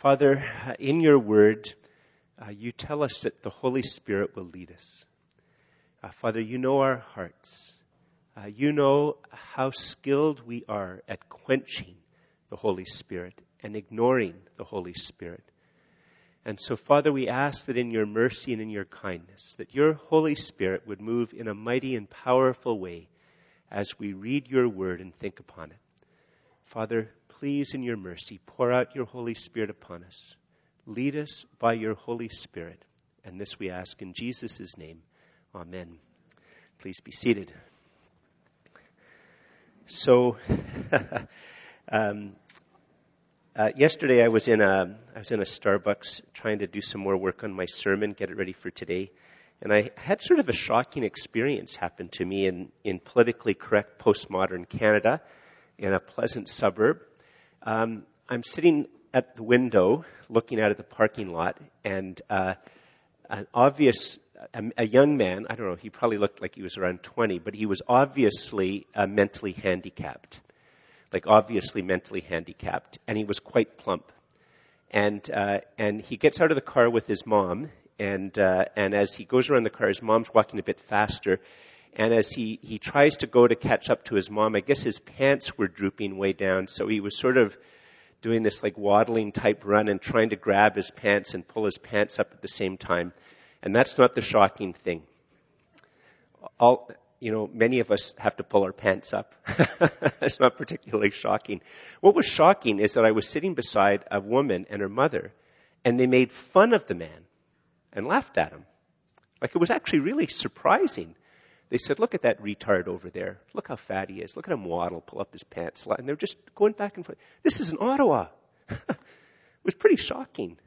Father, in your word, uh, you tell us that the Holy Spirit will lead us. Uh, Father, you know our hearts. Uh, you know how skilled we are at quenching the Holy Spirit and ignoring the Holy Spirit. And so, Father, we ask that in your mercy and in your kindness, that your Holy Spirit would move in a mighty and powerful way as we read your word and think upon it. Father, please, in your mercy, pour out your Holy Spirit upon us. Lead us by your Holy Spirit. And this we ask in Jesus' name. Amen. Please be seated. So, um, uh, yesterday I was in a I was in a Starbucks trying to do some more work on my sermon, get it ready for today, and I had sort of a shocking experience happen to me in in politically correct postmodern Canada, in a pleasant suburb. Um, I'm sitting at the window looking out at the parking lot, and uh, an obvious a, a, young man, I don't know, he probably looked like he was around 20, but he was obviously uh, mentally handicapped. Like, obviously mentally handicapped. And he was quite plump. And, uh, and he gets out of the car with his mom, and, uh, and as he goes around the car, his mom's walking a bit faster. And as he, he tries to go to catch up to his mom, I guess his pants were drooping way down, so he was sort of doing this like waddling type run and trying to grab his pants and pull his pants up at the same time. And that's not the shocking thing. All, you know, many of us have to pull our pants up. It's not particularly shocking. What was shocking is that I was sitting beside a woman and her mother, and they made fun of the man and laughed at him. Like it was actually really surprising. They said, Look at that retard over there. Look how fat he is. Look at him waddle, pull up his pants. And they're just going back and forth. This is in Ottawa. it was pretty shocking.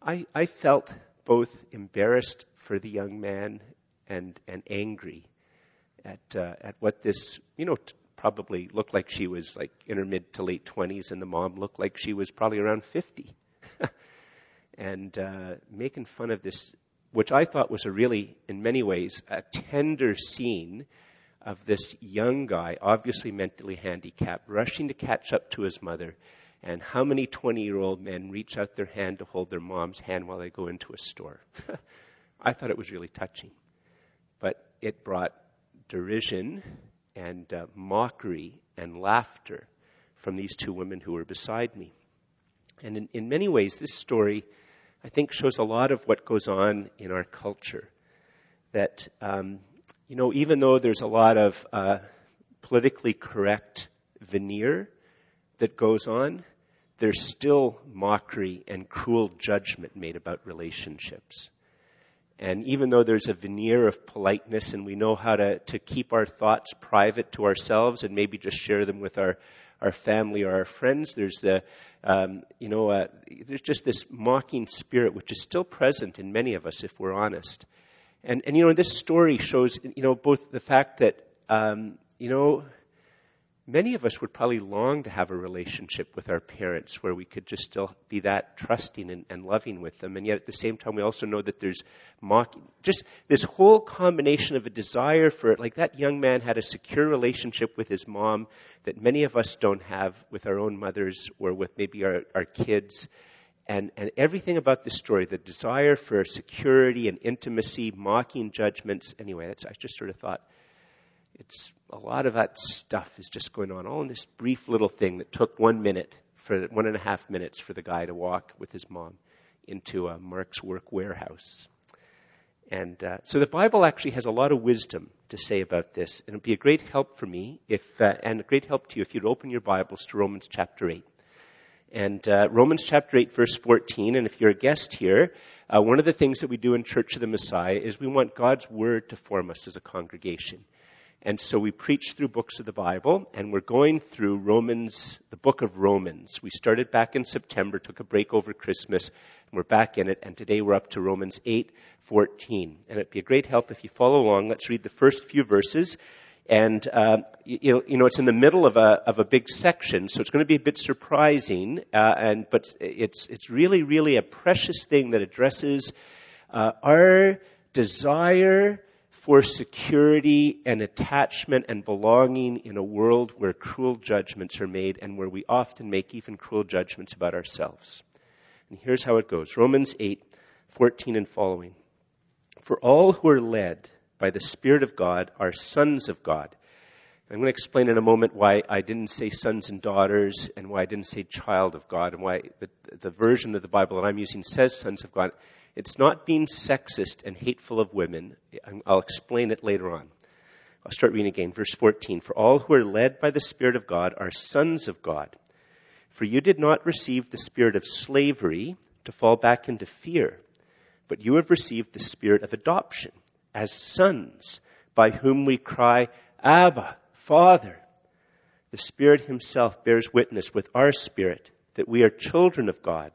I, I felt both embarrassed for the young man and, and angry at, uh, at what this, you know, t- probably looked like she was like in her mid to late 20s, and the mom looked like she was probably around 50. and uh, making fun of this, which I thought was a really, in many ways, a tender scene of this young guy, obviously mentally handicapped, rushing to catch up to his mother and how many 20 year old men reach out their hand to hold their mom's hand while they go into a store? I thought it was really touching. But it brought derision and uh, mockery and laughter from these two women who were beside me. And in, in many ways, this story, I think, shows a lot of what goes on in our culture. That, um, you know, even though there's a lot of uh, politically correct veneer that goes on, there's still mockery and cruel judgment made about relationships. And even though there's a veneer of politeness and we know how to, to keep our thoughts private to ourselves and maybe just share them with our, our family or our friends, there's the, um, you know, uh, there's just this mocking spirit which is still present in many of us if we're honest. And, and you know, this story shows, you know, both the fact that, um, you know, many of us would probably long to have a relationship with our parents where we could just still be that trusting and, and, loving with them. And yet at the same time, we also know that there's mocking, just this whole combination of a desire for it. Like that young man had a secure relationship with his mom that many of us don't have with our own mothers or with maybe our, our kids. And, and everything about this story, the desire for security and intimacy, mocking judgments. Anyway, that's, I just sort of thought, it's a lot of that stuff is just going on all in this brief little thing that took one minute for one and a half minutes for the guy to walk with his mom into a Mark's Work Wearhouse. And uh, so the Bible actually has a lot of wisdom to say about this, and it would be a great help for me if, uh, and a great help to you if you'd open your Bibles to Romans chapter eight. And uh, Romans chapter 8, verse 14. And if you're a guest here, uh, one of the things that we do in Church of the Messiah is we want God's Word to form us as a congregation. And so we preach through books of the Bible, and we're going through Romans, the book of Romans. We started back in September, took a break over Christmas, and we're back in it, and today we're up to Romans 8, 14. And it'd be a great help if you follow along. Let's read the first few verses. And, uh, you, you, know, it's in the middle of a, of a big section, so it's going to be a bit surprising, uh, and, but it's, it's really, really a precious thing that addresses uh, our desire for security and attachment and belonging in a world where cruel judgments are made and where we often make even cruel judgments about ourselves. And here's how it goes Romans 8, 14 and following. For all who are led by the Spirit of God are sons of God. I'm going to explain in a moment why I didn't say sons and daughters and why I didn't say child of God and why the, the version of the Bible that I'm using says sons of God. It's not being sexist and hateful of women. I'll explain it later on. I'll start reading again. Verse 14. For all who are led by the Spirit of God are sons of God. For you did not receive the spirit of slavery to fall back into fear, but you have received the spirit of adoption as sons, by whom we cry, Abba, Father. The Spirit Himself bears witness with our spirit that we are children of God.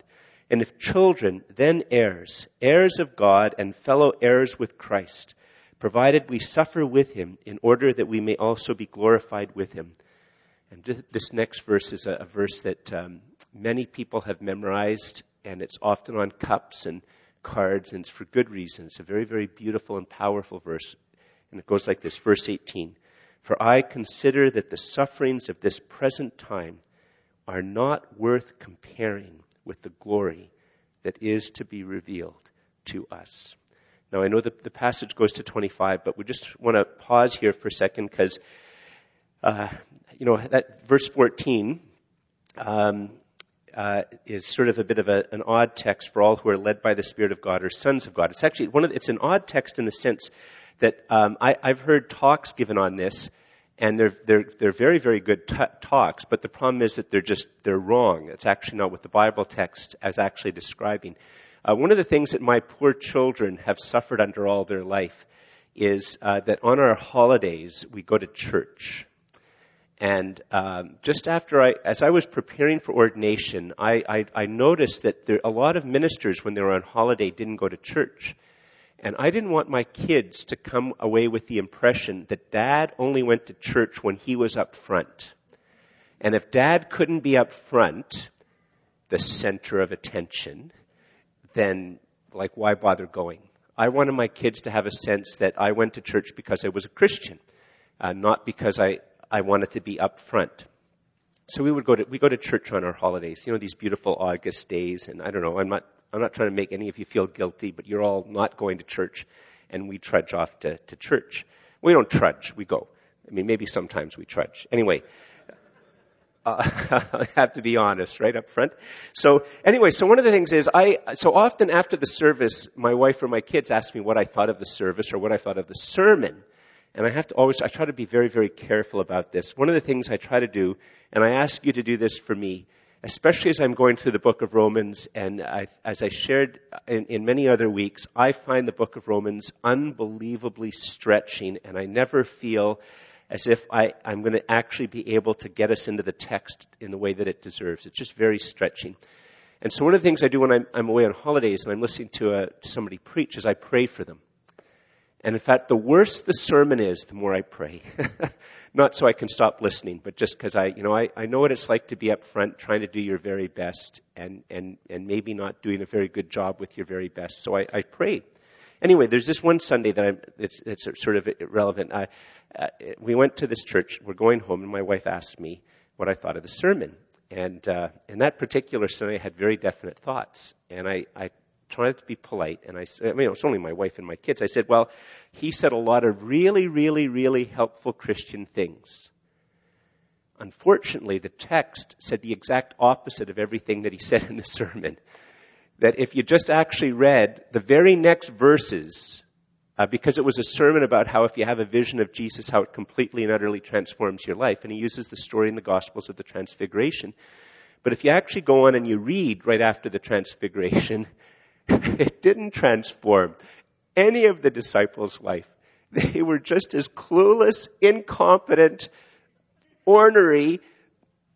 And if children, then heirs, heirs of God and fellow heirs with Christ, provided we suffer with Him in order that we may also be glorified with Him. And this next verse is a, a verse that um, many people have memorized, and it's often on cups and cards, and it's for good reason. It's a very, very beautiful and powerful verse. And it goes like this Verse 18 for I consider that the sufferings of this present time are not worth comparing with the glory that is to be revealed to us. Now, I know that the passage goes to 25, but we just want to pause here for a second because, uh, you know, that verse 14 um, uh, is sort of a bit of a, an odd text for all who are led by the Spirit of God or sons of God. It's actually one of the, it's an odd text in the sense that um, I, have heard talks given on this, and they're, they're, they're very, very good t- talks, but the problem is that they're just, they're wrong. It's actually not what the Bible text is actually describing. Uh, one of the things that my poor children have suffered under all their life is uh, that on our holidays, we go to church. And um, just after I, as I was preparing for ordination, I, I, I noticed that there, a lot of ministers, when they were on holiday, didn't go to church. And I didn't want my kids to come away with the impression that dad only went to church when he was up front. And if dad couldn't be up front, the center of attention, then like why bother going? I wanted my kids to have a sense that I went to church because I was a Christian, uh, not because I, I wanted to be up front. So we would go to we go to church on our holidays, you know, these beautiful August days, and I don't know, I'm not I'm not trying to make any of you feel guilty, but you're all not going to church, and we trudge off to, to church. We don't trudge, we go. I mean, maybe sometimes we trudge. Anyway, uh, I have to be honest right up front. So anyway, so one of the things is I, so often after the service, my wife or my kids ask me what I thought of the service or what I thought of the sermon. And I have to always, I try to be very, very careful about this. One of the things I try to do, and I ask you to do this for me, especially as I'm going through the book of Romans, and I, as I shared in, in, many other weeks, I find the book of Romans unbelievably stretching, and I never feel as if I, I'm going to actually be able to get us into the text in the way that it deserves. It's just very stretching. And so, one of the things I do when I'm, I'm away on holidays and I'm listening to a, somebody preach is I pray for them. And in fact, the worse the sermon is, the more I pray. not so I can stop listening, but just because I, you know, I, I know what it's like to be up front trying to do your very best and, and, and maybe not doing a very good job with your very best. So I, I pray. Anyway, there's this one Sunday that I'm, it's, it's sort of irrelevant. I, uh, we went to this church. We're going home, and my wife asked me what I thought of the sermon. And uh, in that particular Sunday, I had very definite thoughts. And I, I tried to be polite, and I said, I mean, it's only my wife and my kids. I said, well, he said a lot of really, really, really helpful Christian things. Unfortunately, the text said the exact opposite of everything that he said in the sermon. That if you just actually read the very next verses, uh, because it was a sermon about how if you have a vision of Jesus, how it completely and utterly transforms your life. And he uses the story in the Gospels of the Transfiguration. But if you actually go on and you read right after the Transfiguration, it didn't transform any of the disciples' life. They were just as clueless, incompetent, ornery,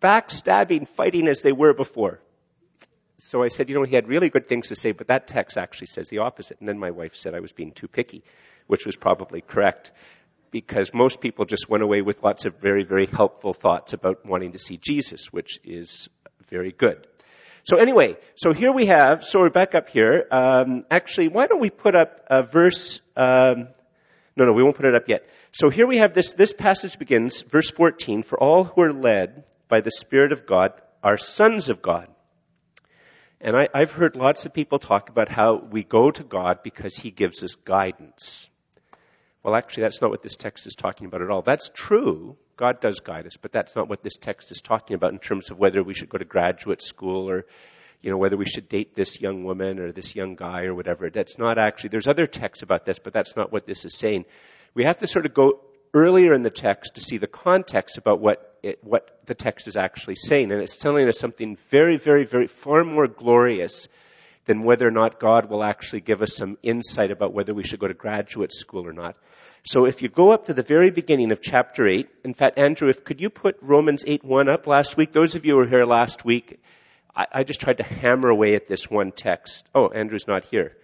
backstabbing, fighting as they were before. So I said, you know, he had really good things to say, but that text actually says the opposite. And then my wife said I was being too picky, which was probably correct because most people just went away with lots of very, very helpful thoughts about wanting to see Jesus, which is very good. So anyway, so here we have, so we're back up here. Um, actually, why don't we put up a verse, um, no, no, we won't put it up yet. So here we have this, this passage begins, verse 14, for all who are led by the Spirit of God are sons of God. And I, I've heard lots of people talk about how we go to God because He gives us guidance. Well, actually, that's not what this text is talking about at all. That's true. God does guide us, but that's not what this text is talking about in terms of whether we should go to graduate school or, you know, whether we should date this young woman or this young guy or whatever. That's not actually, there's other texts about this, but that's not what this is saying. We have to sort of go earlier in the text to see the context about what it, what the text is actually saying. And it's telling us something very, very, very far more glorious than whether or not God will actually give us some insight about whether we should go to graduate school or not. So if you go up to the very beginning of chapter 8, in fact, Andrew, if could you put Romans 8 1 up last week? Those of you who were here last week, I, I just tried to hammer away at this one text. Oh, Andrew's not here.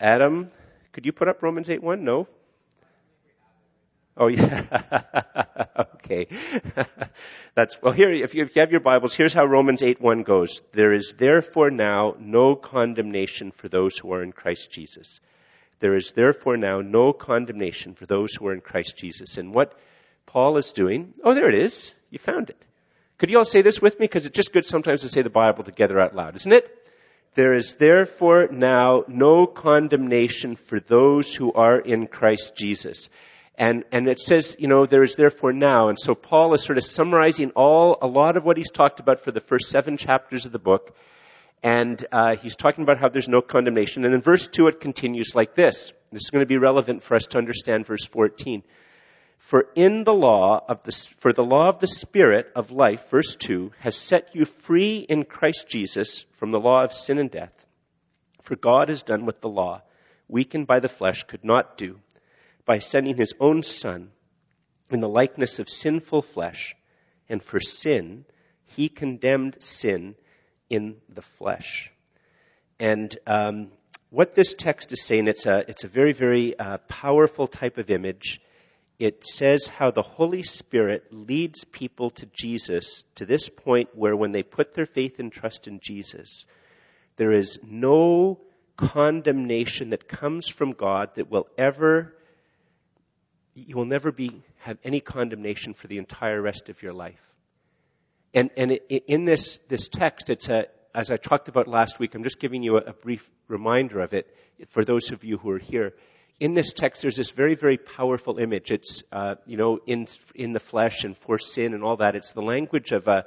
Adam, could you put up Romans 8 1? No? Oh yeah. okay. That's well here if you, if you have your Bibles, here's how Romans 8 1 goes. There is therefore now no condemnation for those who are in Christ Jesus. There is therefore now no condemnation for those who are in Christ Jesus. And what Paul is doing, oh there it is. You found it. Could you all say this with me? Because it's just good sometimes to say the Bible together out loud, isn't it? There is therefore now no condemnation for those who are in Christ Jesus. And, and it says, you know, there is therefore now. And so Paul is sort of summarizing all, a lot of what he's talked about for the first seven chapters of the book. And uh, he's talking about how there's no condemnation. And in verse 2, it continues like this. This is going to be relevant for us to understand verse 14. For in the law of the, for the law of the Spirit of life, verse 2, has set you free in Christ Jesus from the law of sin and death. For God has done what the law, weakened by the flesh, could not do by sending his own Son in the likeness of sinful flesh, and for sin, he condemned sin in the flesh. And um, what this text is saying, it's a, it's a very, very uh, powerful type of image. It says how the Holy Spirit leads people to Jesus to this point where when they put their faith and trust in Jesus, there is no condemnation that comes from God that will ever you will never be, have any condemnation for the entire rest of your life. And, and in this, this text, it's a, as I talked about last week, I'm just giving you a, a brief reminder of it for those of you who are here. In this text, there's this very, very powerful image. It's, uh, you know, in, in the flesh and for sin and all that. It's the language of, uh,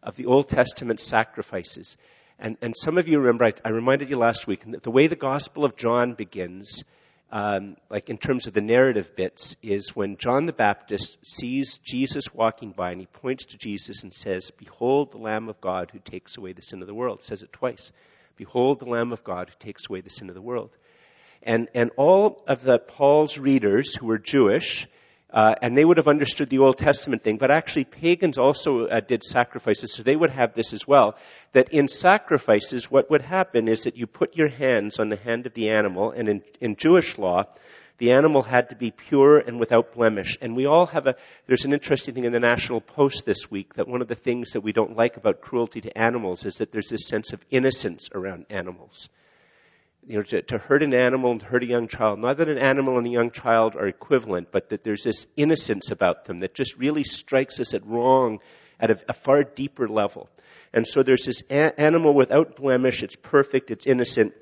of the Old Testament sacrifices. And, and some of you remember, I, I reminded you last week, that the way the Gospel of John begins um, like in terms of the narrative bits, is when John the Baptist sees Jesus walking by and he points to Jesus and says, Behold the Lamb of God who takes away the sin of the world. says it twice. Behold the Lamb of God who takes away the sin of the world. And, and all of the Paul's readers who were Jewish, uh, and they would have understood the Old Testament thing, but actually pagans also uh, did sacrifices, so they would have this as well. That in sacrifices, what would happen is that you put your hands on the hand of the animal, and in, in Jewish law, the animal had to be pure and without blemish. And we all have a, there's an interesting thing in the National Post this week that one of the things that we don't like about cruelty to animals is that there's this sense of innocence around animals you know, to, to hurt an animal and hurt a young child. Not that an animal and a young child are equivalent, but that there's this innocence about them that just really strikes us at wrong at a, a far deeper level. And so there's this a- animal without blemish. It's perfect. It's innocent.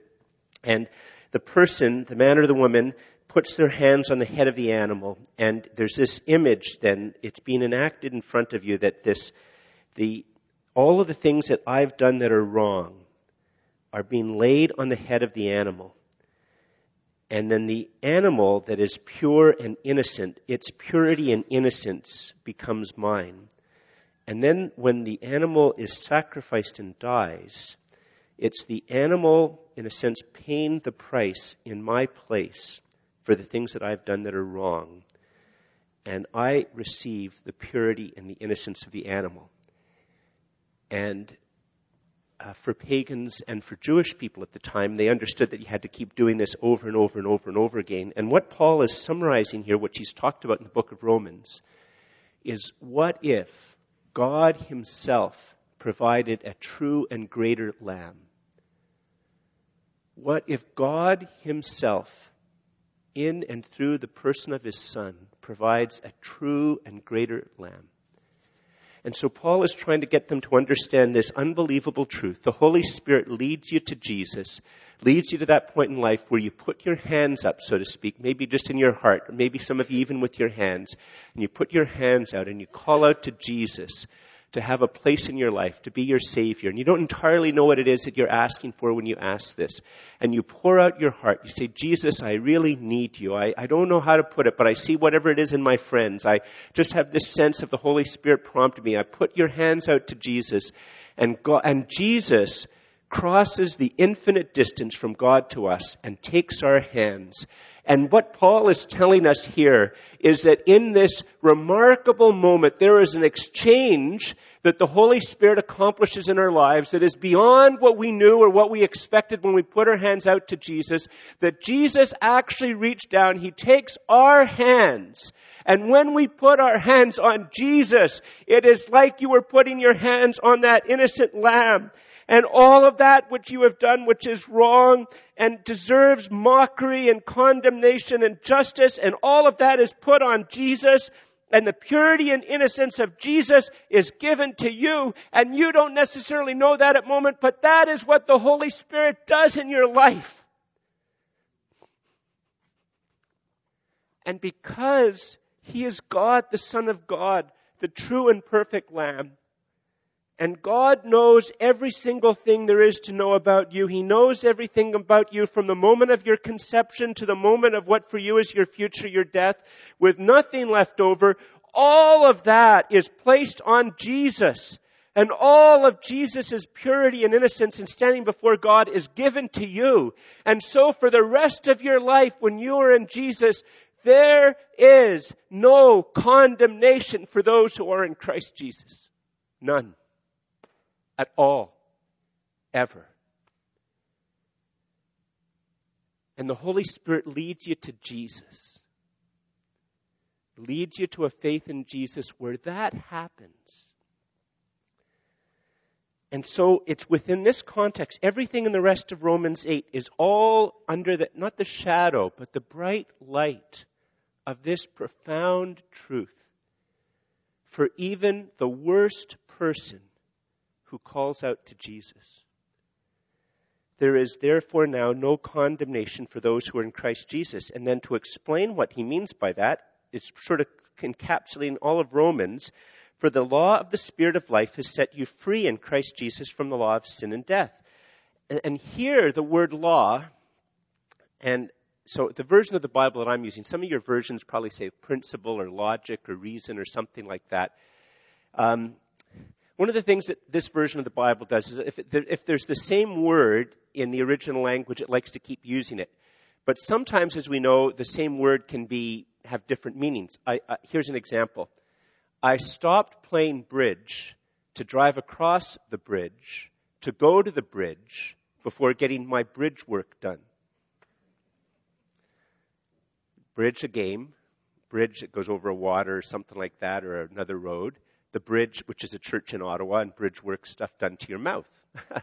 And the person, the man or the woman, puts their hands on the head of the animal. And there's this image then, it's being enacted in front of you that this, the, all of the things that I've done that are wrong, are being laid on the head of the animal. And then the animal that is pure and innocent, its purity and innocence becomes mine. And then when the animal is sacrificed and dies, it's the animal, in a sense, paying the price in my place for the things that I've done that are wrong. And I receive the purity and the innocence of the animal. And uh, for pagans and for Jewish people at the time, they understood that you had to keep doing this over and over and over and over again. And what Paul is summarizing here, which he's talked about in the book of Romans, is what if God himself provided a true and greater lamb? What if God himself, in and through the person of his Son, provides a true and greater lamb? And so Paul is trying to get them to understand this unbelievable truth. The Holy Spirit leads you to Jesus, leads you to that point in life where you put your hands up, so to speak, maybe just in your heart, or maybe some of you even with your hands, and you put your hands out and you call out to Jesus to have a place in your life, to be your Savior. And you don't entirely know what it is that you're asking for when you ask this. And you pour out your heart. You say, Jesus, I really need you. I, I don't know how to put it, but I see whatever it is in my friends. I just have this sense of the Holy Spirit prompting me. I put your hands out to Jesus. And, God, and Jesus crosses the infinite distance from God to us and takes our hands and what Paul is telling us here is that in this remarkable moment, there is an exchange that the Holy Spirit accomplishes in our lives that is beyond what we knew or what we expected when we put our hands out to Jesus. That Jesus actually reached down, He takes our hands, and when we put our hands on Jesus, it is like you were putting your hands on that innocent lamb and all of that which you have done which is wrong and deserves mockery and condemnation and justice and all of that is put on Jesus and the purity and innocence of Jesus is given to you and you don't necessarily know that at moment but that is what the Holy Spirit does in your life. And because he is God, the Son of God, the true and perfect Lamb, and God knows every single thing there is to know about you. He knows everything about you from the moment of your conception to the moment of what for you is your future, your death, with nothing left over. All of that is placed on Jesus. And all of Jesus' purity and innocence in standing before God is given to you. And so for the rest of your life, when you are in Jesus, there is no condemnation for those who are in Christ Jesus. None at all, ever. And the Holy Spirit leads you to Jesus, leads you to a faith in Jesus where that happens. And so it's within this context, everything in the rest of Romans 8 is all under the, not the shadow, but the bright light of this profound truth. For even the worst person who calls out to Jesus. There is therefore now no condemnation for those who are in Christ Jesus. And then to explain what he means by that, it's sort of encapsulating all of Romans. For the law of the Spirit of life has set you free in Christ Jesus from the law of sin and death. And, here, the word law, and so the version of the Bible that I'm using, some of your versions probably say principle or logic or reason or something like that. Um, one of the things that this version of the Bible does is if, if there's the same word in the original language, it likes to keep using it. But sometimes, as we know, the same word can be have different meanings. I, here's an example. I stopped playing bridge to drive across the bridge to go to the bridge before getting my bridge work done. Bridge, a game. Bridge that goes over a water or something like that, or another road the bridge, which is a church in Ottawa, and bridge work stuff done to your mouth.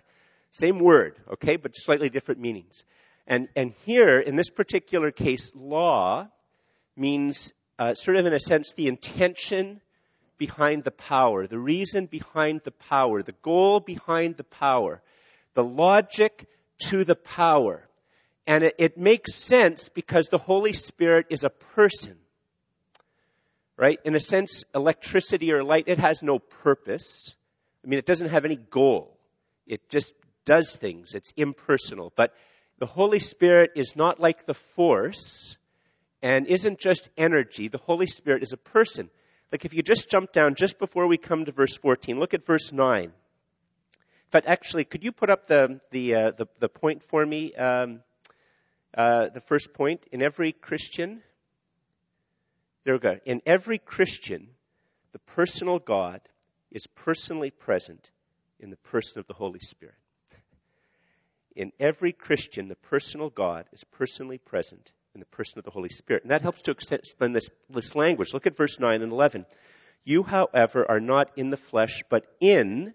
Same word, okay, but slightly different meanings. And, and here, in this particular case, law means uh, sort of in a sense the intention behind the power, the reason behind the power, the goal behind the power, the logic to the power. And it, it makes sense because the Holy Spirit is a person right? In a sense, electricity or light, it has no purpose. I mean, it doesn't have any goal. It just does things. It's impersonal. But the Holy Spirit is not like the force and isn't just energy. The Holy Spirit is a person. Like if you just jump down just before we come to verse 14, look at verse 9. In fact, actually, could you put up the, the, uh, the, the, point for me? Um, uh, the first point. In every Christian, there we go. In every Christian, the personal God is personally present in the person of the Holy Spirit. In every Christian, the personal God is personally present in the person of the Holy Spirit. And that helps to explain this, this language. Look at verse 9 and 11. You, however, are not in the flesh, but in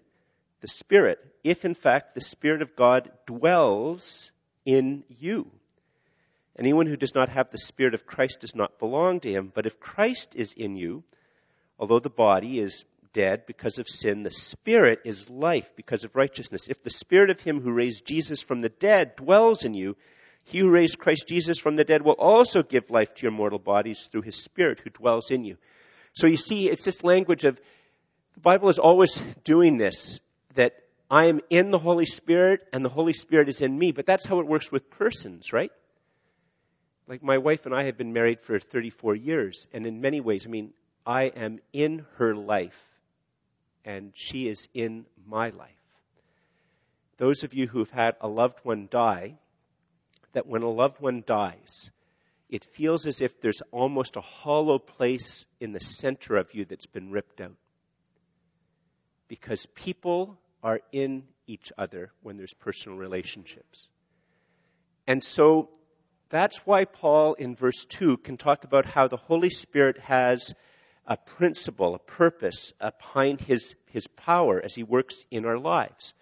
the Spirit, if in fact the Spirit of God dwells in you. Anyone who does not have the Spirit of Christ does not belong to him. But if Christ is in you, although the body is dead because of sin, the Spirit is life because of righteousness. If the Spirit of Him who raised Jesus from the dead dwells in you, he who raised Christ Jesus from the dead will also give life to your mortal bodies through His Spirit who dwells in you. So you see, it's this language of the Bible is always doing this that I am in the Holy Spirit and the Holy Spirit is in me. But that's how it works with persons, right? Like my wife and I have been married for 34 years, and in many ways, I mean, I am in her life, and she is in my life. Those of you who've had a loved one die, that when a loved one dies, it feels as if there's almost a hollow place in the center of you that's been ripped out. Because people are in each other when there's personal relationships. And so that's why Paul in verse 2 can talk about how the Holy Spirit has a principle, a purpose behind his, his power as he works in our lives.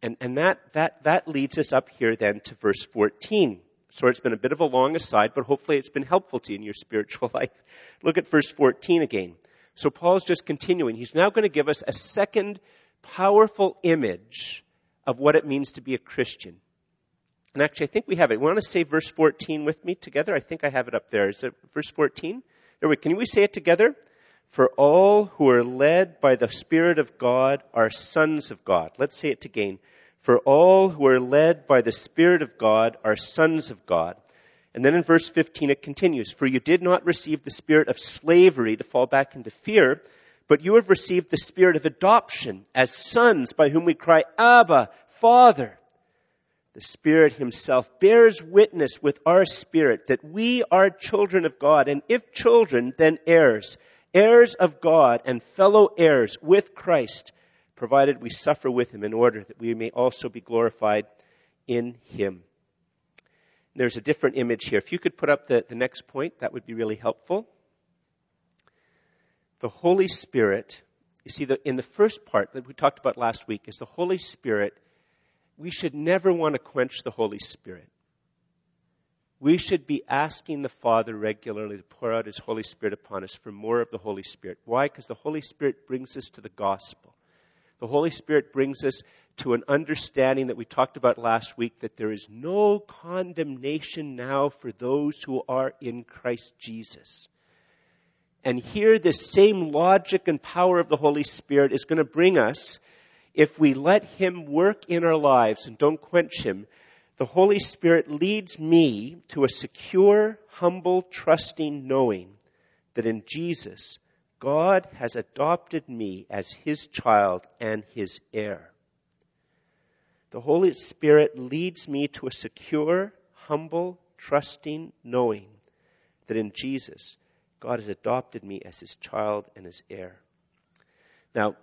And, and that, that, that leads us up here then to verse 14. So it's been a bit of a long aside, but hopefully it's been helpful to you in your spiritual life. Look at verse 14 again. So Paul's just continuing. He's now going to give us a second powerful image of what it means to be a Christian. And actually, I think we have it. We want to say verse 14 with me together? I think I have it up there. Is it verse 14? There we, can we say it together? For all who are led by the Spirit of God are sons of God. Let's say it again. For all who are led by the Spirit of God are sons of God. And then in verse 15 it continues, For you did not receive the spirit of slavery to fall back into fear, but you have received the spirit of adoption as sons by whom we cry, Abba, Father. The Spirit Himself bears witness with our spirit that we are children of God, and if children, then heirs, heirs of God and fellow heirs with Christ, provided we suffer with Him in order that we may also be glorified in Him. There's a different image here. If you could put up the, the next point, that would be really helpful the Holy Spirit, you see, the, in the first part that we talked about last week, is the Holy Spirit. We should never want to quench the Holy Spirit. We should be asking the Father regularly to pour out His Holy Spirit upon us for more of the Holy Spirit. Why? Because the Holy Spirit brings us to the gospel. The Holy Spirit brings us to an understanding that we talked about last week that there is no condemnation now for those who are in Christ Jesus. And here, this same logic and power of the Holy Spirit is going to bring us, if we let Him work in our lives and don't quench Him, the Holy Spirit leads me to a secure, humble, trusting knowing that in Jesus, God has adopted me as His child and His heir. The Holy Spirit leads me to a secure, humble, trusting knowing that in Jesus, God has adopted me as his child and his heir. Now,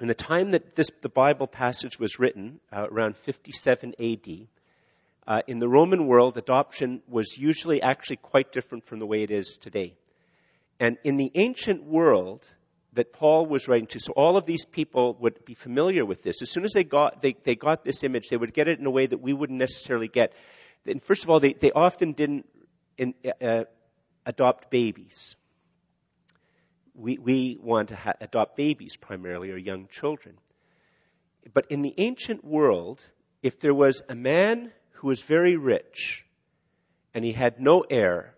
in the time that this, the Bible passage was written, uh, around 57 AD, uh, in the Roman world, adoption was usually actually quite different from the way it is today. And in the ancient world that Paul was writing to, so all of these people would be familiar with this. As soon as they got, they, they got this image, they would get it in a way that we wouldn't necessarily get. And first of all, they, they often didn't in, uh, adopt babies. We, we want to ha- adopt babies primarily or young children. But in the ancient world, if there was a man who was very rich and he had no heir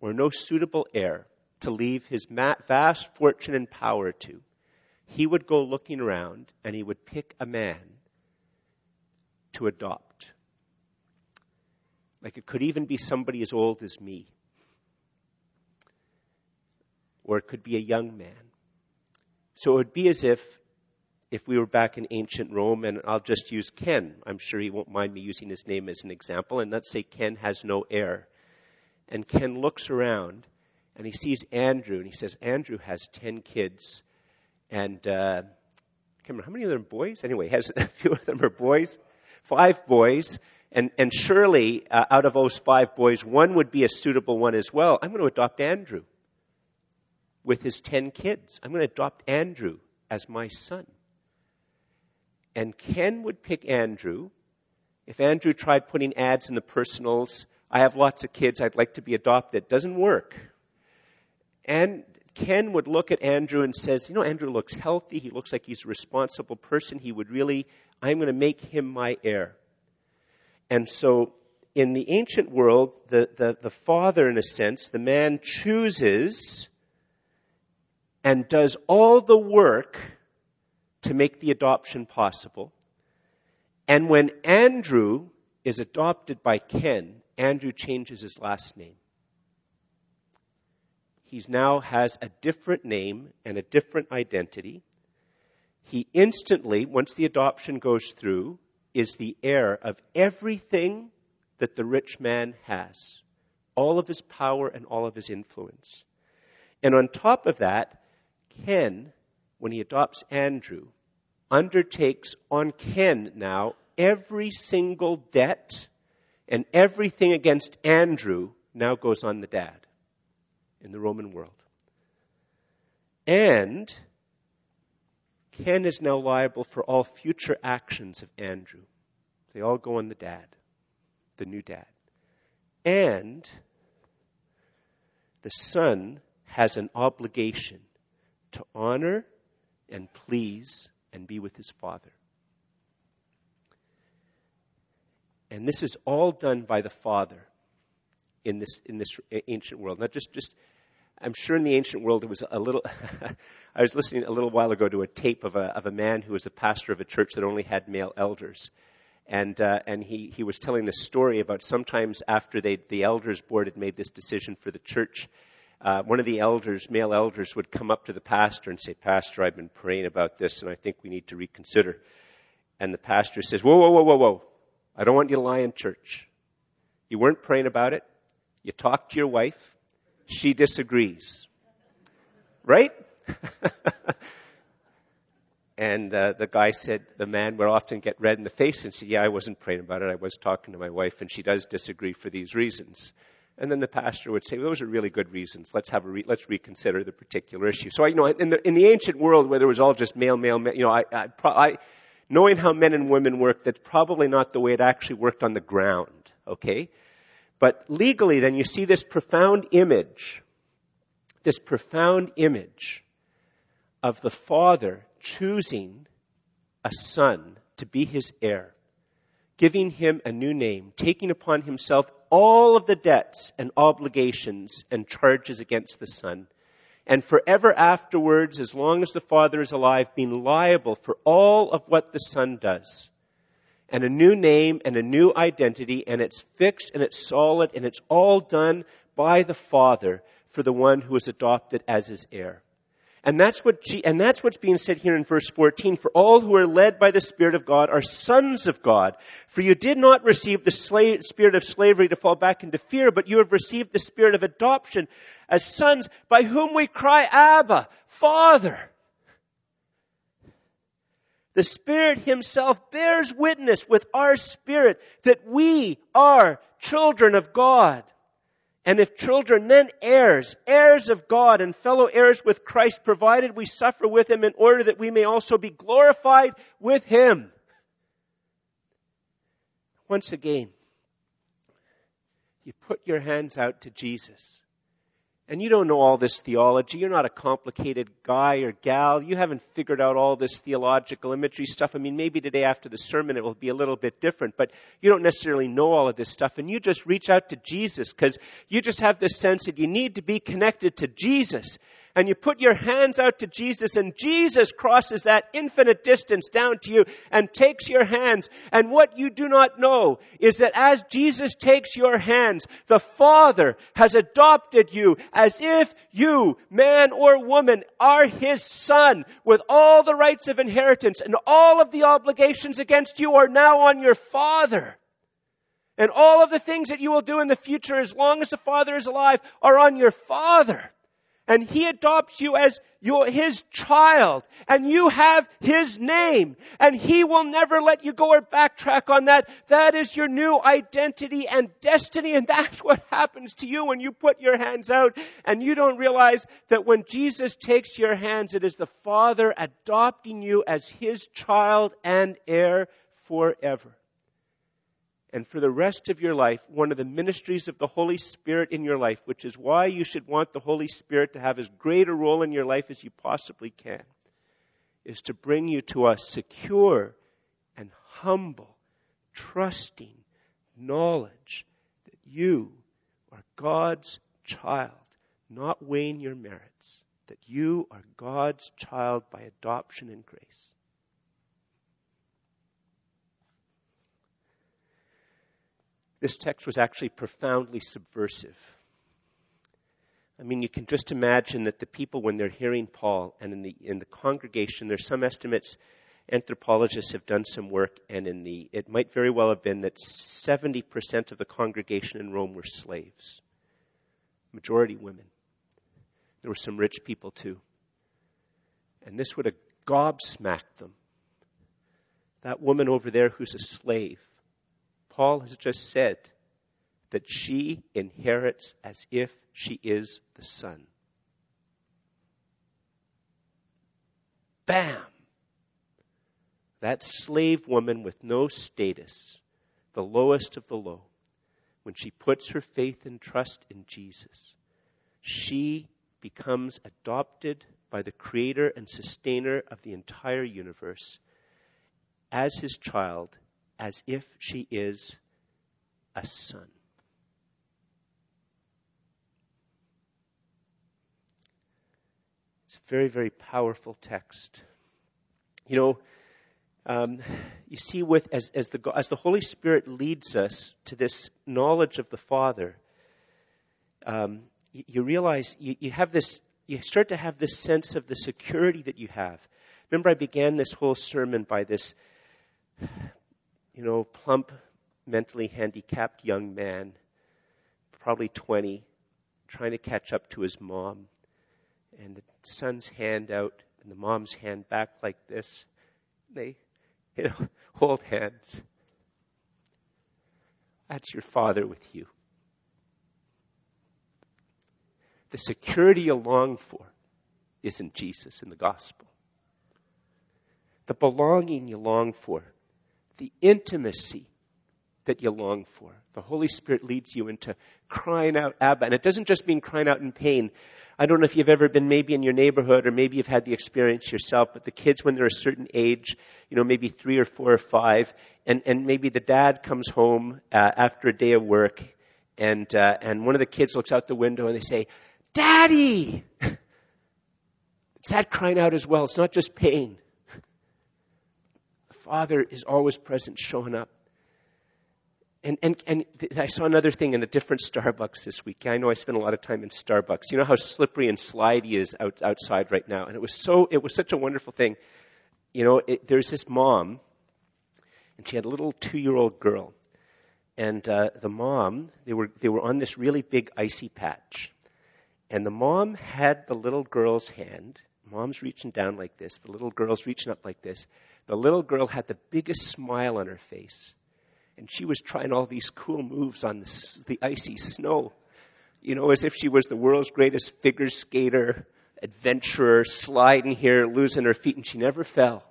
or no suitable heir to leave his vast fortune and power to, he would go looking around and he would pick a man to adopt. Like it could even be somebody as old as me or it could be a young man. So it would be as if if we were back in ancient Rome, and I'll just use Ken. I'm sure he won't mind me using his name as an example. And let's say Ken has no heir. And Ken looks around and he sees Andrew and he says, Andrew has 10 kids. And uh, remember, how many of them are boys? Anyway, has a few of them are boys. Five boys. And, and surely, uh, out of those five boys, one would be a suitable one as well. I'm going to adopt Andrew with his 10 kids. I'm going to adopt Andrew as my son. And Ken would pick Andrew. If Andrew tried putting ads in the personals, I have lots of kids, I'd like to be adopted, doesn't work. And Ken would look at Andrew and says, you know, Andrew looks healthy. He looks like he's a responsible person. He would really, I'm going to make him my heir. And so in the ancient world, the, the, the father, in a sense, the man chooses and does all the work to make the adoption possible. And when Andrew is adopted by Ken, Andrew changes his last name. He now has a different name and a different identity. He instantly, once the adoption goes through, is the heir of everything that the rich man has all of his power and all of his influence. And on top of that, Ken, when he adopts Andrew, undertakes on Ken now every single debt and everything against Andrew now goes on the dad in the Roman world. And Ken is now liable for all future actions of Andrew. They all go on the dad, the new dad. And the son has an obligation to honor and please and be with his father. And this is all done by the Father in this, in this ancient world. Not just, just, I'm sure in the ancient world it was a little, I was listening a little while ago to a tape of a, of a man who was a pastor of a church that only had male elders. And, uh, and he, he was telling this story about sometimes after they, the elders board had made this decision for the church, uh, one of the elders, male elders, would come up to the pastor and say, Pastor, I've been praying about this and I think we need to reconsider. And the pastor says, Whoa, whoa, whoa, whoa, whoa. I don't want you to lie in church. You weren't praying about it. You talked to your wife. She disagrees. Right? and uh, the guy said, the man would often get red in the face and say, Yeah, I wasn't praying about it. I was talking to my wife, and she does disagree for these reasons. And then the pastor would say, Those are really good reasons. Let's, have a re- let's reconsider the particular issue. So, you know, in the, in the ancient world where there was all just male, male, male you know, I, I, I knowing how men and women work, that's probably not the way it actually worked on the ground, okay? But legally, then you see this profound image, this profound image of the father choosing a son to be his heir, giving him a new name, taking upon himself all of the debts and obligations and charges against the son, and forever afterwards, as long as the Father is alive, being liable for all of what the Son does. And a new name and a new identity, and it's fixed and it's solid, and it's all done by the Father for the one who is adopted as his heir. And that's what, and that's what's being said here in verse 14. For all who are led by the Spirit of God are sons of God. For you did not receive the spirit of slavery to fall back into fear, but you have received the spirit of adoption as sons by whom we cry, Abba, Father. The Spirit Himself bears witness with our spirit that we are children of God. And if children, then heirs, heirs of God and fellow heirs with Christ, provided we suffer with him in order that we may also be glorified with him. Once again, you put your hands out to Jesus and you don't know all this theology. You're not a complicated guy or gal. You haven't figured out all this theological imagery stuff. I mean, maybe today after the sermon it will be a little bit different, but you don't necessarily know all of this stuff. And you just reach out to Jesus because you just have this sense that you need to be connected to Jesus and you put your hands out to Jesus and Jesus crosses that infinite distance down to you and takes your hands. And what you do not know is that as Jesus takes your hands, the Father has adopted you as if you, man or woman, are His Son with all the rights of inheritance and all of the obligations against you are now on your Father. And all of the things that you will do in the future as long as the Father is alive are on your Father and he adopts you as your, his child and you have his name and he will never let you go or backtrack on that. That is your new identity and destiny and that's what happens to you when you put your hands out and you don't realize that when Jesus takes your hands, it is the Father adopting you as his child and heir forever. And for the rest of your life, one of the ministries of the Holy Spirit in your life, which is why you should want the Holy Spirit to have as great a role in your life as you possibly can, is to bring you to a secure and humble, trusting knowledge that you are God's child, not weighing your merits, that you are God's child by adoption and grace. This text was actually profoundly subversive. I mean, you can just imagine that the people, when they're hearing Paul and in the, in the congregation, there's some estimates, anthropologists have done some work, and in the, it might very well have been that 70% of the congregation in Rome were slaves, majority women. There were some rich people too. And this would have gobsmacked them. That woman over there who's a slave, Paul has just said that she inherits as if she is the son. Bam! That slave woman with no status, the lowest of the low, when she puts her faith and trust in Jesus, she becomes adopted by the creator and sustainer of the entire universe as his child, as if she is a son. It's a very, very powerful text. You know, um, you see, with as, as the as the Holy Spirit leads us to this knowledge of the Father, um, you, you, realize you, you have this. You start to have this sense of the security that you have. Remember, I began this whole sermon by this, you know, plump, mentally handicapped young man, probably twenty, trying to catch up to his mom and the son's hand out and the mom's hand back like this. They, you know, hold hands. That's your father with you. The security you long for isn't Jesus in the gospel. The belonging you long for, the intimacy that you long for. The Holy Spirit leads you into crying out, Abba. And it doesn't just mean crying out in pain. I don't know if you've ever been maybe in your neighborhood or maybe you've had the experience yourself, but the kids, when they're a certain age, you know, maybe three or four or five, and, and maybe the dad comes home uh, after a day of work, and, uh, and one of the kids looks out the window and they say, Daddy! it's that crying out as well. It's not just pain. The Father is always present, showing up. And, and, and I saw another thing in a different Starbucks this week. I know I spent a lot of time in Starbucks. You know how slippery and slidey is out, outside right now. And it was so, it was such a wonderful thing. You know, it, there's this mom, and she had a little two-year-old girl. And uh, the mom, they were, they were on this really big icy patch. And the mom had the little girl's hand. Mom's reaching down like this. The little girl's reaching up like this. The little girl had the biggest smile on her face and she was trying all these cool moves on the, the icy snow, you know, as if she was the world's greatest figure skater, adventurer, sliding here, losing her feet, and she never fell.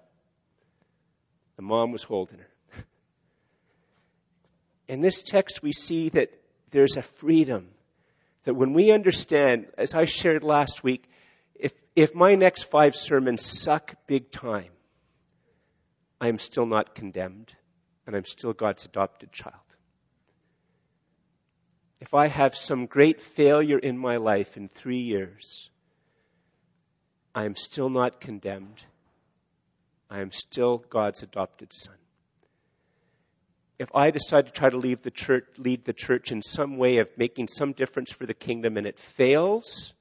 The mom was holding her. In this text, we see that there's a freedom that when we understand, as I shared last week, if, if my next five sermons suck big time, I am still not condemned and I'm still God's adopted child. If I have some great failure in my life in three years, I am still not condemned. I am still God's adopted son. If I decide to try to leave the church, lead the church in some way of making some difference for the kingdom and it fails,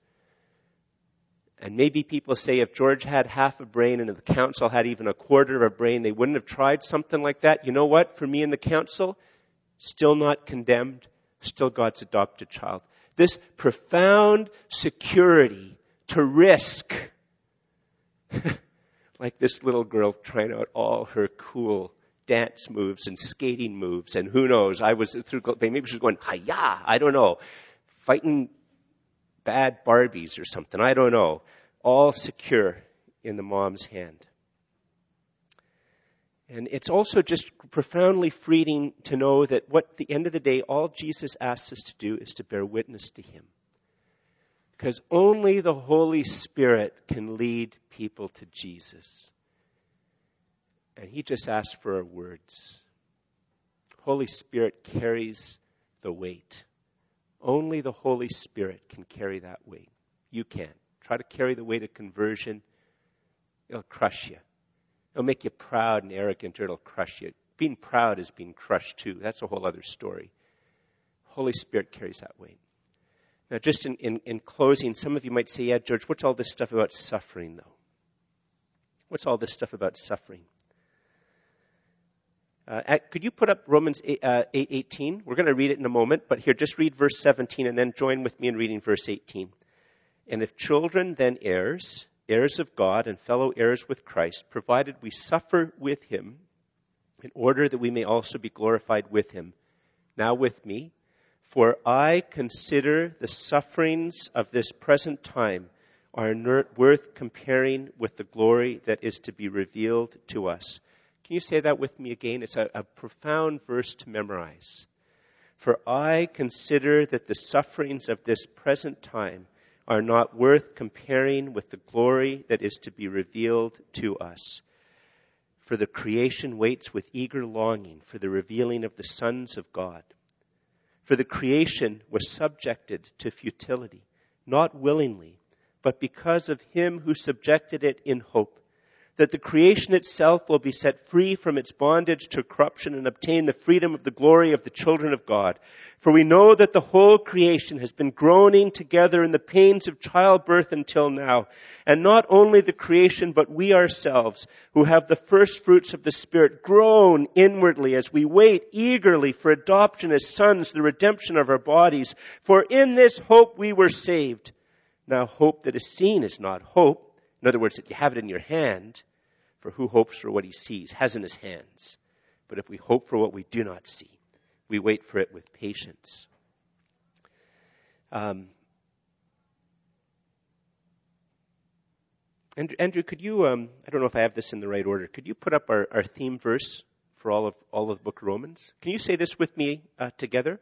and maybe people say if George had half a brain and the council had even a quarter of a brain, they wouldn't have tried something like that. You know what? For me and the council, still not condemned, still God's adopted child. This profound security to risk, like this little girl trying out all her cool dance moves and skating moves, and who knows? I was through, maybe she was going, hiya, I don't know, fighting bad Barbies or something. I don't know. All secure in the mom's hand. And it's also just profoundly freeing to know that what at the end of the day, all Jesus asks us to do is to bear witness to him. Because only the Holy Spirit can lead people to Jesus. And he just asks for our words. Holy Spirit carries the weight. Only the Holy Spirit can carry that weight. You can't. Try to carry the weight of conversion, it'll crush you. It'll make you proud and arrogant, or it'll crush you. Being proud is being crushed too. That's a whole other story. Holy Spirit carries that weight. Now, just in, in, in closing, some of you might say, Yeah, George, what's all this stuff about suffering, though? What's all this stuff about suffering? Uh, could you put up Romans 8, uh, 8 18? We're going to read it in a moment, but here, just read verse 17 and then join with me in reading verse 18. And if children, then heirs, heirs of God and fellow heirs with Christ, provided we suffer with him, in order that we may also be glorified with him. Now, with me, for I consider the sufferings of this present time are worth comparing with the glory that is to be revealed to us. Can you say that with me again? It's a, a profound verse to memorize. For I consider that the sufferings of this present time are not worth comparing with the glory that is to be revealed to us. For the creation waits with eager longing for the revealing of the sons of God. For the creation was subjected to futility, not willingly, but because of him who subjected it in hope that the creation itself will be set free from its bondage to corruption and obtain the freedom of the glory of the children of God. For we know that the whole creation has been groaning together in the pains of childbirth until now. And not only the creation, but we ourselves, who have the first fruits of the Spirit, groan inwardly as we wait eagerly for adoption as sons, the redemption of our bodies. For in this hope we were saved. Now hope that is seen is not hope in other words, that you have it in your hand, for who hopes for what he sees, has in his hands. But if we hope for what we do not see, we wait for it with patience. Um, Andrew, Andrew, could you, um, I don't know if I have this in the right order, could you put up our, our theme verse for all of, all of the book of Romans? Can you say this with me uh, together?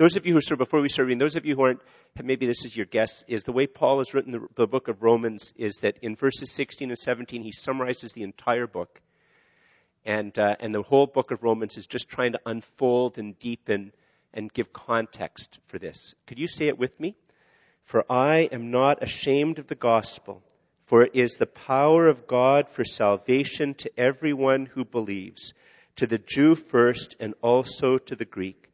Those of you who, sir, before we start reading, those of you who aren't, maybe this is your guess, is the way Paul has written the, the book of Romans is that in verses 16 and 17, he summarizes the entire book. And, uh, and the whole book of Romans is just trying to unfold and deepen and give context for this. Could you say it with me? For I am not ashamed of the gospel, for it is the power of God for salvation to everyone who believes, to the Jew first and also to the Greek.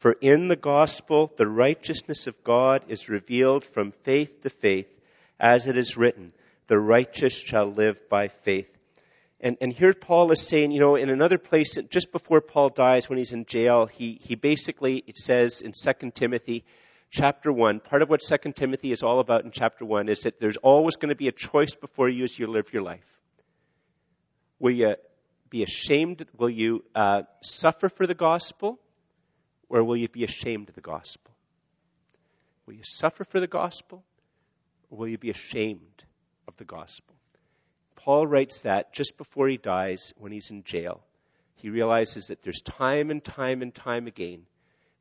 For in the gospel, the righteousness of God is revealed from faith to faith, as it is written, the righteous shall live by faith. And, and here Paul is saying, you know, in another place, just before Paul dies, when he's in jail, he, he basically, it says in 2 Timothy chapter 1, part of what 2 Timothy is all about in chapter 1 is that there's always going to be a choice before you as you live your life. Will you be ashamed? Will you uh, suffer for the gospel? Or will you be ashamed of the gospel? Will you suffer for the gospel? Or will you be ashamed of the gospel? Paul writes that just before he dies when he's in jail. He realizes that there's time and time and time again.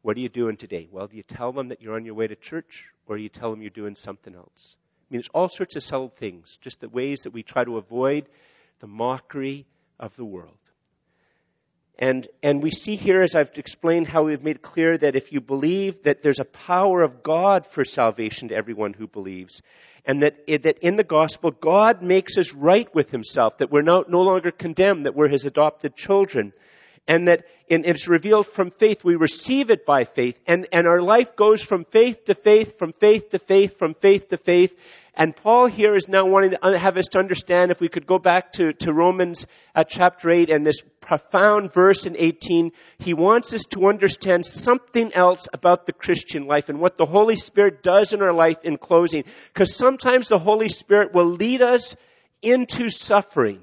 What are you doing today? Well, do you tell them that you're on your way to church or do you tell them you're doing something else? I mean, there's all sorts of subtle things, just the ways that we try to avoid the mockery of the world. And, and we see here, as I've explained, how we've made clear that if you believe that there's a power of God for salvation to everyone who believes, and that, that in the gospel, God makes us right with himself, that we're no, no longer condemned, that we're his adopted children, and that it's revealed from faith. We receive it by faith, and, and our life goes from faith to faith, from faith to faith, from faith to faith, and Paul here is now wanting to have us to understand, if we could go back to, to Romans uh, chapter 8 and this profound verse in 18, he wants us to understand something else about the Christian life and what the Holy Spirit does in our life in closing. Because sometimes the Holy Spirit will lead us into suffering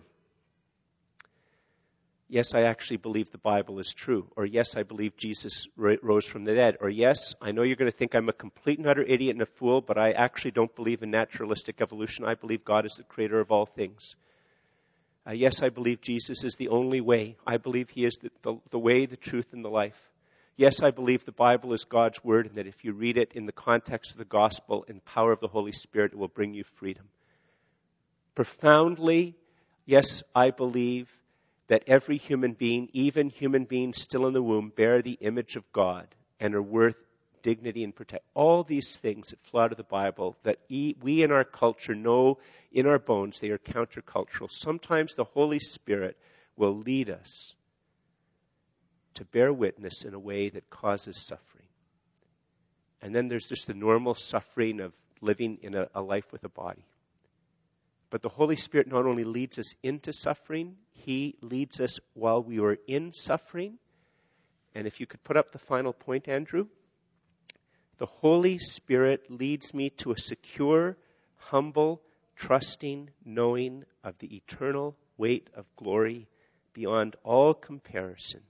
yes, I actually believe the Bible is true, or yes, I believe Jesus rose from the dead, or yes, I know you're going to think I'm a complete and utter idiot and a fool, but I actually don't believe in naturalistic evolution. I believe God is the creator of all things. Uh, yes, I believe Jesus is the only way. I believe he is the, the, the way, the truth, and the life. Yes, I believe the Bible is God's word and that if you read it in the context of the gospel and power of the Holy Spirit, it will bring you freedom. Profoundly, yes, I believe that every human being, even human beings still in the womb, bear the image of God and are worth dignity and protect. All these things that flow out of the Bible that we in our culture know in our bones they are countercultural. Sometimes the Holy Spirit will lead us to bear witness in a way that causes suffering. And then there's just the normal suffering of living in a, a life with a body. But the Holy Spirit not only leads us into suffering, He leads us while we are in suffering. And if you could put up the final point, Andrew. The Holy Spirit leads me to a secure, humble, trusting knowing of the eternal weight of glory beyond all comparison,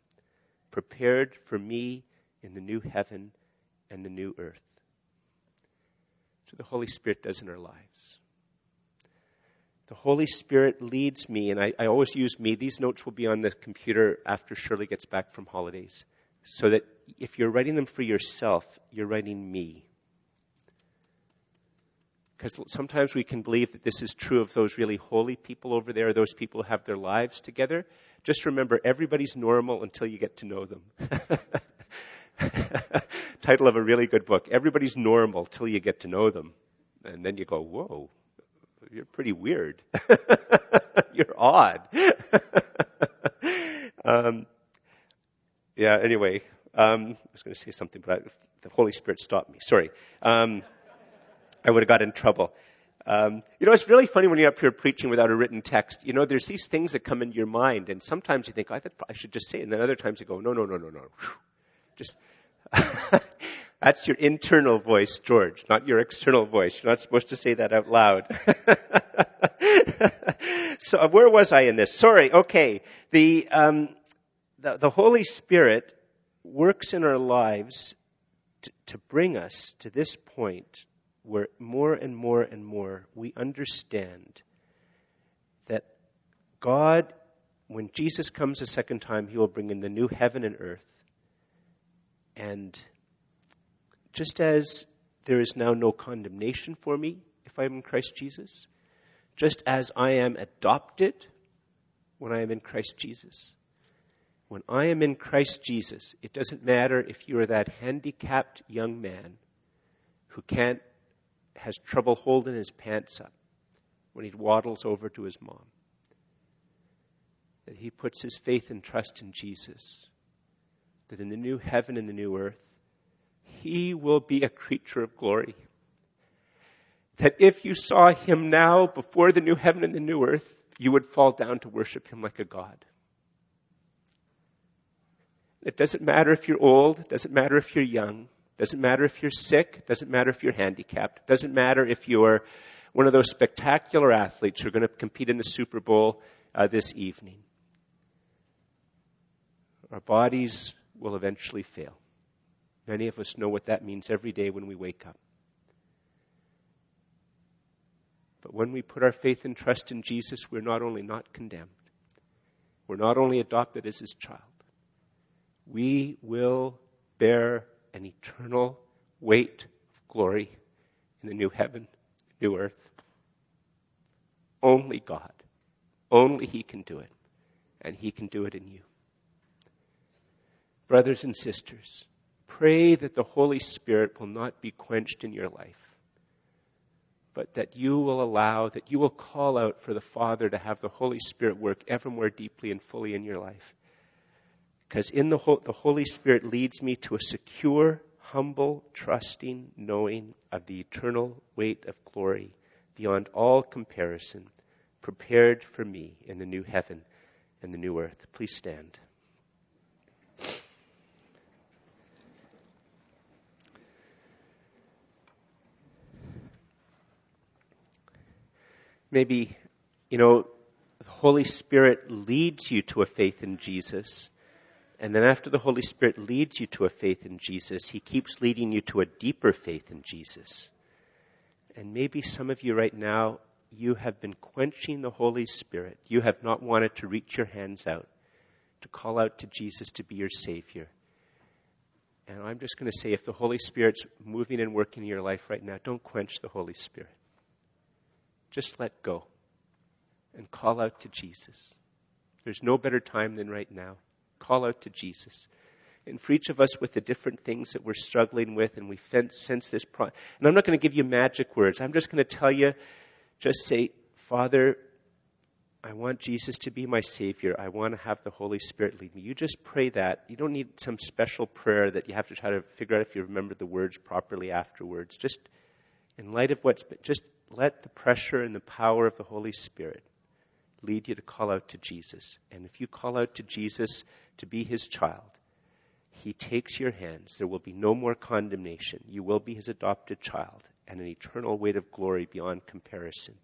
prepared for me in the new heaven and the new earth. So the Holy Spirit does in our lives. The Holy Spirit leads me, and I, I always use me. These notes will be on the computer after Shirley gets back from holidays so that if you're writing them for yourself, you're writing me. Because sometimes we can believe that this is true of those really holy people over there, those people who have their lives together. Just remember, everybody's normal until you get to know them. Title of a really good book Everybody's Normal Till You Get to Know Them. And then you go, whoa, you're pretty weird. you're odd. um, yeah, anyway, um, I was going to say something, but I, the Holy Spirit stopped me. Sorry. Um, I would have got in trouble. Um, you know, it's really funny when you're up here preaching without a written text. You know, there's these things that come into your mind, and sometimes you think, oh, I should just say it, and then other times you go, no, no, no, no, no. Just, that's your internal voice, George, not your external voice. You're not supposed to say that out loud. so, where was I in this? Sorry, okay. The, um, the, the Holy Spirit works in our lives to, to bring us to this point where more and more and more we understand that God, when Jesus comes a second time, he will bring in the new heaven and earth. And just as there is now no condemnation for me if I am in Christ Jesus, just as I am adopted when I am in Christ Jesus, when I am in Christ Jesus, it doesn't matter if you're that handicapped young man who can't, has trouble holding his pants up when he waddles over to his mom. That he puts his faith and trust in Jesus. That in the new heaven and the new earth, he will be a creature of glory. That if you saw him now before the new heaven and the new earth, you would fall down to worship him like a God. It doesn't matter if you're old, it doesn't matter if you're young, it doesn't matter if you're sick, it doesn't matter if you're handicapped, it doesn't matter if you're one of those spectacular athletes who are going to compete in the Super Bowl uh, this evening. Our bodies will eventually fail. Many of us know what that means every day when we wake up. But when we put our faith and trust in Jesus, we're not only not condemned, we're not only adopted as his child, we will bear an eternal weight of glory in the new heaven, new earth. Only God. Only He can do it. And He can do it in you. Brothers and sisters, pray that the Holy Spirit will not be quenched in your life, but that you will allow, that you will call out for the Father to have the Holy Spirit work ever more deeply and fully in your life. Because in the, the Holy Spirit leads me to a secure, humble, trusting knowing of the eternal weight of glory beyond all comparison, prepared for me in the new heaven and the new earth. Please stand. Maybe, you know, the Holy Spirit leads you to a faith in Jesus and then after the Holy Spirit leads you to a faith in Jesus, He keeps leading you to a deeper faith in Jesus. And maybe some of you right now, you have been quenching the Holy Spirit. You have not wanted to reach your hands out to call out to Jesus to be your Savior. And I'm just going to say if the Holy Spirit's moving and working in your life right now, don't quench the Holy Spirit. Just let go and call out to Jesus. There's no better time than right now. Call out to Jesus. And for each of us with the different things that we're struggling with, and we sense this. Pro- and I'm not going to give you magic words. I'm just going to tell you, just say, Father, I want Jesus to be my Savior. I want to have the Holy Spirit lead me. You just pray that. You don't need some special prayer that you have to try to figure out if you remember the words properly afterwards. Just in light of what's been, just let the pressure and the power of the Holy Spirit lead you to call out to Jesus. And if you call out to Jesus to be his child, he takes your hands. There will be no more condemnation. You will be his adopted child, and an eternal weight of glory beyond comparison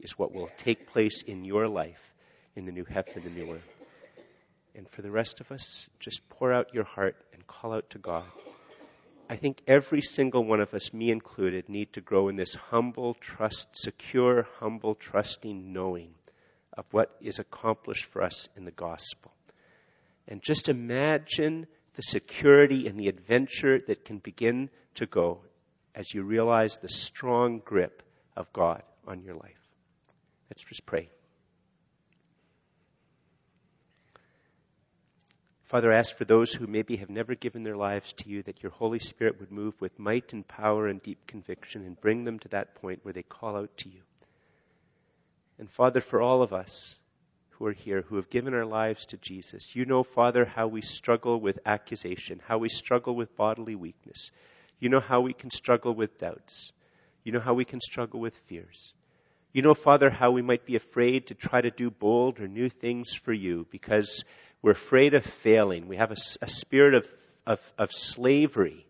is what will take place in your life in the new heaven and the new earth. And for the rest of us, just pour out your heart and call out to God. I think every single one of us, me included, need to grow in this humble, trust, secure, humble, trusting knowing of what is accomplished for us in the gospel. And just imagine the security and the adventure that can begin to go as you realize the strong grip of God on your life. Let's just pray. Father, I ask for those who maybe have never given their lives to you that your Holy Spirit would move with might and power and deep conviction and bring them to that point where they call out to you. And Father, for all of us who are here who have given our lives to Jesus, you know, Father, how we struggle with accusation, how we struggle with bodily weakness. You know how we can struggle with doubts. You know how we can struggle with fears. You know, Father, how we might be afraid to try to do bold or new things for you because we're afraid of failing. We have a, a spirit of, of, of slavery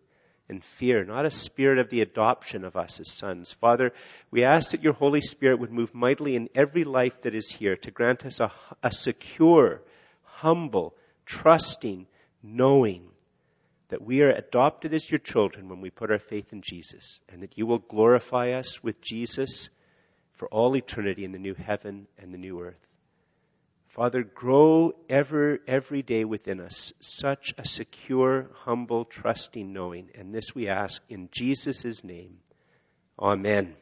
and fear, not a spirit of the adoption of us as sons. Father, we ask that your Holy Spirit would move mightily in every life that is here to grant us a, a secure, humble, trusting, knowing that we are adopted as your children when we put our faith in Jesus, and that you will glorify us with Jesus for all eternity in the new heaven and the new earth. Father, grow ever, every day within us such a secure, humble, trusting knowing. And this we ask in Jesus' name. Amen.